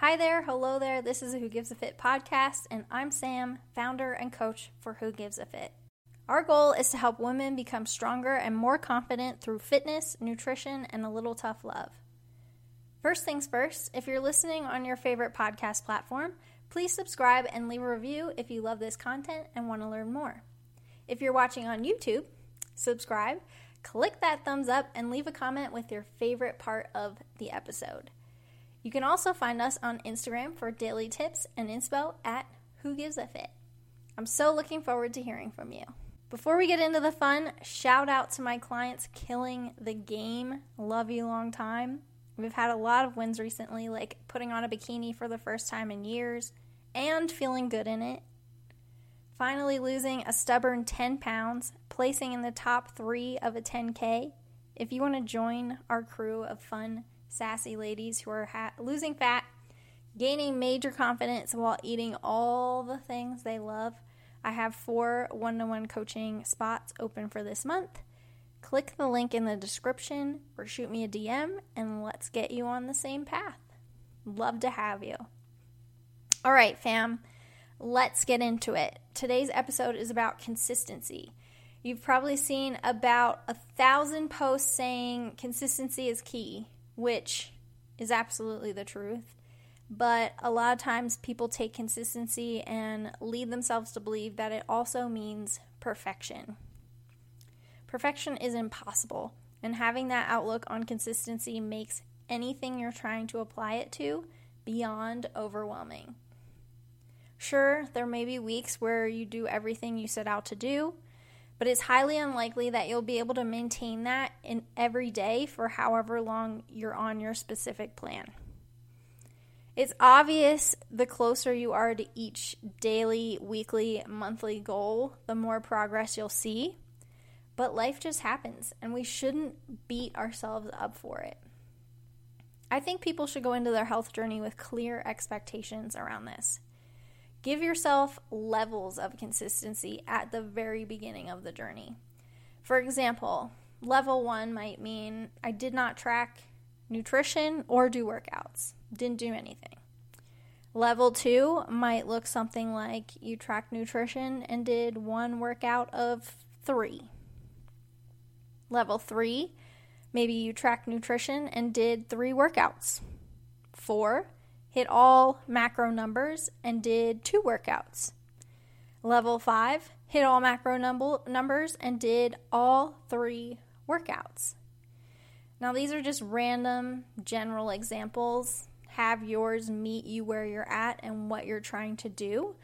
Hi there, hello there. This is Who Gives a Fit podcast, and I'm Sam, founder and coach for Who Gives a Fit. Our goal is to help women become stronger and more confident through fitness, nutrition, and a little tough love. First things first, if you're listening on your favorite podcast platform, please subscribe and leave a review if you love this content and want to learn more. If you're watching on YouTube, subscribe, click that thumbs up, and leave a comment with your favorite part of the episode. You can also find us on Instagram for daily tips and inspo at Who Gives a Fit. I'm so looking forward to hearing from you. Before we get into the fun, shout out to my clients killing the game. Love you long time. We've had a lot of wins recently, like putting on a bikini for the first time in years and feeling good in it. Finally, losing a stubborn 10 pounds, placing in the top three of a 10K. If you want to join our crew of fun, sassy ladies who are ha- losing fat, gaining major confidence while eating all the things they love, I have four one to one coaching spots open for this month. Click the link in the description or shoot me a DM and let's get you on the same path. Love to have you. All right, fam, let's get into it. Today's episode is about consistency. You've probably seen about a thousand posts saying consistency is key, which is absolutely the truth. But a lot of times people take consistency and lead themselves to believe that it also means perfection. Perfection is impossible, and having that outlook on consistency makes anything you're trying to apply it to beyond overwhelming. Sure, there may be weeks where you do everything you set out to do, but it's highly unlikely that you'll be able to maintain that in every day for however long you're on your specific plan. It's obvious the closer you are to each daily, weekly, monthly goal, the more progress you'll see. But life just happens, and we shouldn't beat ourselves up for it. I think people should go into their health journey with clear expectations around this. Give yourself levels of consistency at the very beginning of the journey. For example, level one might mean I did not track nutrition or do workouts, didn't do anything. Level two might look something like you tracked nutrition and did one workout of three. Level three, maybe you tracked nutrition and did three workouts. Four, hit all macro numbers and did two workouts. Level five, hit all macro num- numbers and did all three workouts. Now, these are just random general examples. Have yours meet you where you're at and what you're trying to do.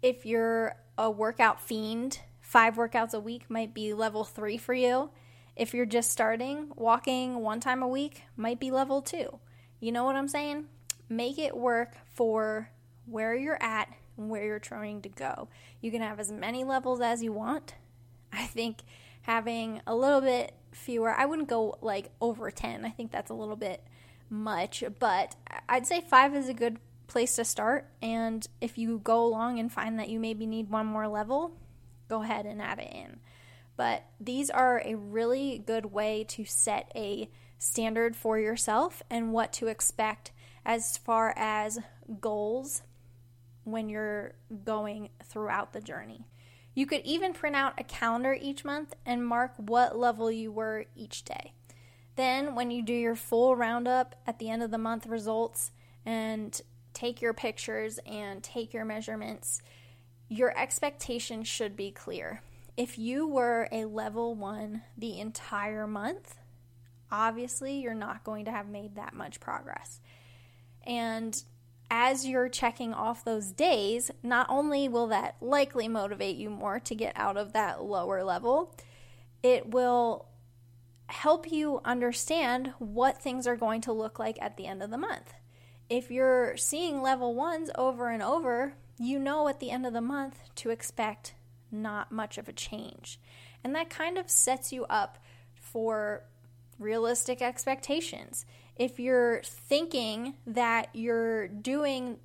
If you're a workout fiend, five workouts a week might be level three for you. If you're just starting, walking one time a week might be level two. You know what I'm saying? Make it work for where you're at and where you're trying to go. You can have as many levels as you want. I think having a little bit fewer, I wouldn't go like over 10. I think that's a little bit much, but I'd say five is a good place to start. And if you go along and find that you maybe need one more level, go ahead and add it in. But these are a really good way to set a standard for yourself and what to expect as far as goals when you're going throughout the journey. You could even print out a calendar each month and mark what level you were each day. Then, when you do your full roundup at the end of the month results and take your pictures and take your measurements, your expectation should be clear if you were a level one the entire month, obviously you're not going to have made that much progress. And as you're checking off those days, not only will that likely motivate you more to get out of that lower level, it will help you understand what things are going to look like at the end of the month. If you're seeing level ones over and over, you know at the end of the month to expect not much of a change. And that kind of sets you up for realistic expectations. If you're thinking that you're doing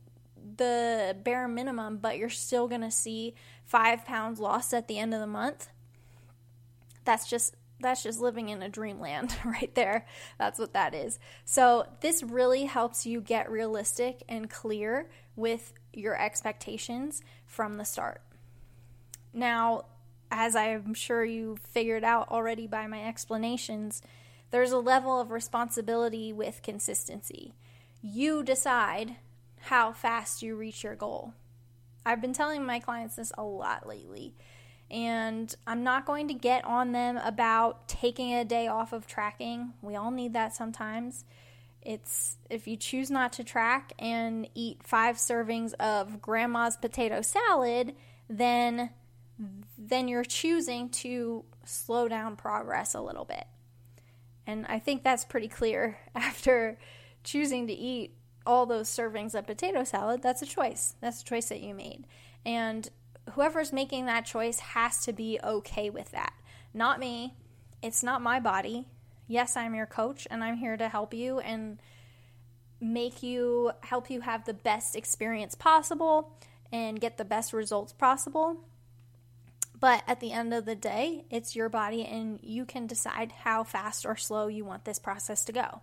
the bare minimum, but you're still going to see five pounds lost at the end of the month, that's just that's just living in a dreamland right there. That's what that is. So, this really helps you get realistic and clear with your expectations from the start. Now, as I'm sure you figured out already by my explanations, there's a level of responsibility with consistency. You decide how fast you reach your goal. I've been telling my clients this a lot lately and I'm not going to get on them about taking a day off of tracking. We all need that sometimes. It's if you choose not to track and eat five servings of grandma's potato salad, then then you're choosing to slow down progress a little bit. And I think that's pretty clear after choosing to eat all those servings of potato salad. That's a choice. That's a choice that you made. And whoever's making that choice has to be okay with that. Not me. It's not my body. Yes, I'm your coach and I'm here to help you and make you help you have the best experience possible and get the best results possible. But at the end of the day, it's your body and you can decide how fast or slow you want this process to go.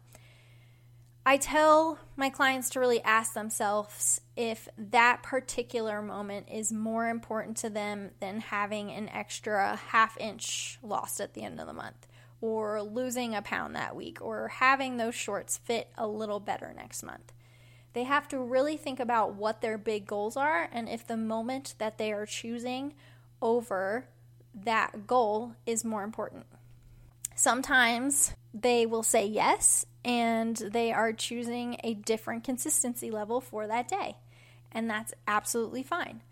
I tell my clients to really ask themselves if that particular moment is more important to them than having an extra half inch lost at the end of the month, or losing a pound that week, or having those shorts fit a little better next month. They have to really think about what their big goals are and if the moment that they are choosing over that goal is more important. Sometimes they will say yes and they are choosing a different consistency level for that day. And that's absolutely fine.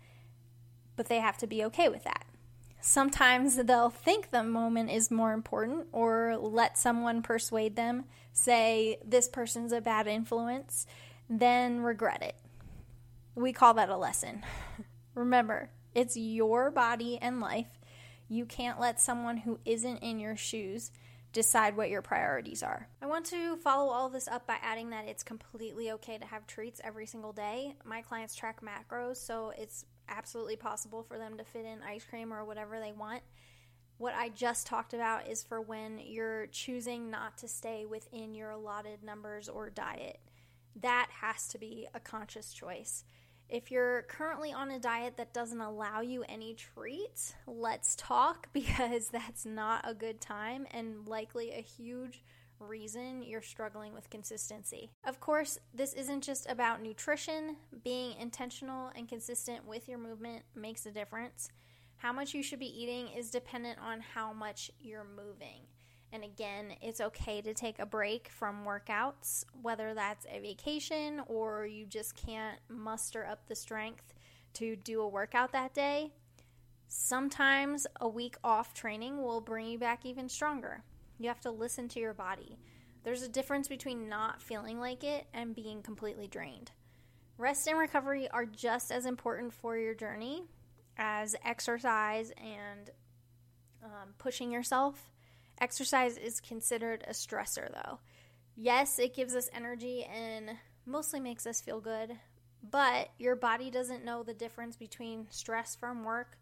But they have to be okay with that. Sometimes they'll think the moment is more important or let someone persuade them, say this person's a bad influence, then regret it. We call that a lesson. Remember, it's your body and life. You can't let someone who isn't in your shoes decide what your priorities are. I want to follow all this up by adding that it's completely okay to have treats every single day. My clients track macros, so it's absolutely possible for them to fit in ice cream or whatever they want. What I just talked about is for when you're choosing not to stay within your allotted numbers or diet. That has to be a conscious choice. If you're currently on a diet that doesn't allow you any treats, let's talk because that's not a good time and likely a huge reason you're struggling with consistency. Of course, this isn't just about nutrition. Being intentional and consistent with your movement makes a difference. How much you should be eating is dependent on how much you're moving. And again, it's okay to take a break from workouts, whether that's a vacation or you just can't muster up the strength to do a workout that day. Sometimes a week off training will bring you back even stronger. You have to listen to your body. There's a difference between not feeling like it and being completely drained. Rest and recovery are just as important for your journey as exercise and um, pushing yourself. Exercise is considered a stressor, though. Yes, it gives us energy and mostly makes us feel good, but your body doesn't know the difference between stress from work,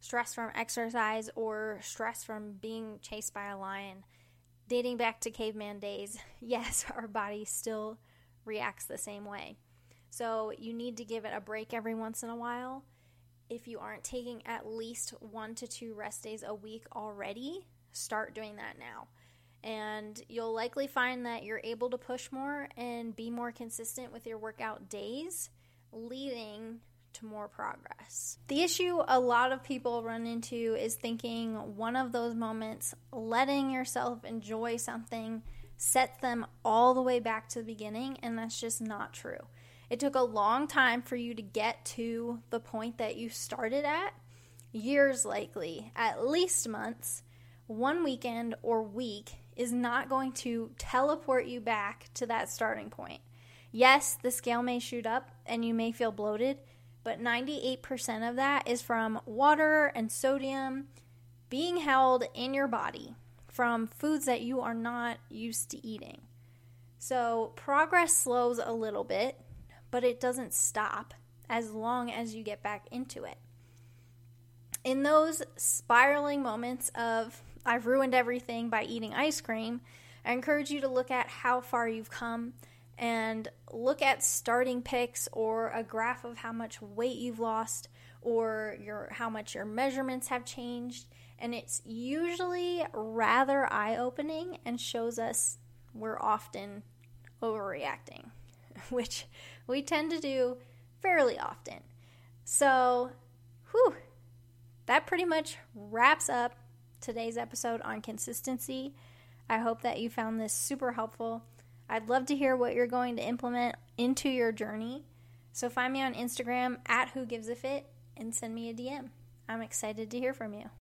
stress from exercise, or stress from being chased by a lion. Dating back to caveman days, yes, our body still reacts the same way. So you need to give it a break every once in a while. If you aren't taking at least one to two rest days a week already, start doing that now. And you'll likely find that you're able to push more and be more consistent with your workout days, leading to more progress. The issue a lot of people run into is thinking one of those moments, letting yourself enjoy something, sets them all the way back to the beginning, and that's just not true. It took a long time for you to get to the point that you started at, years likely, at least months one weekend or week is not going to teleport you back to that starting point. Yes, the scale may shoot up and you may feel bloated, but 98% of that is from water and sodium being held in your body from foods that you are not used to eating. So, progress slows a little bit, but it doesn't stop as long as you get back into it. In those spiraling moments of I've ruined everything by eating ice cream, I encourage you to look at how far you've come and look at starting pics or a graph of how much weight you've lost or your how much your measurements have changed. And it's usually rather eye-opening and shows us we're often overreacting which we tend to do fairly often. So whew that pretty much wraps up today's episode on consistency i hope that you found this super helpful i'd love to hear what you're going to implement into your journey so find me on instagram at who gives a fit and send me a DM. I'm excited to hear from you.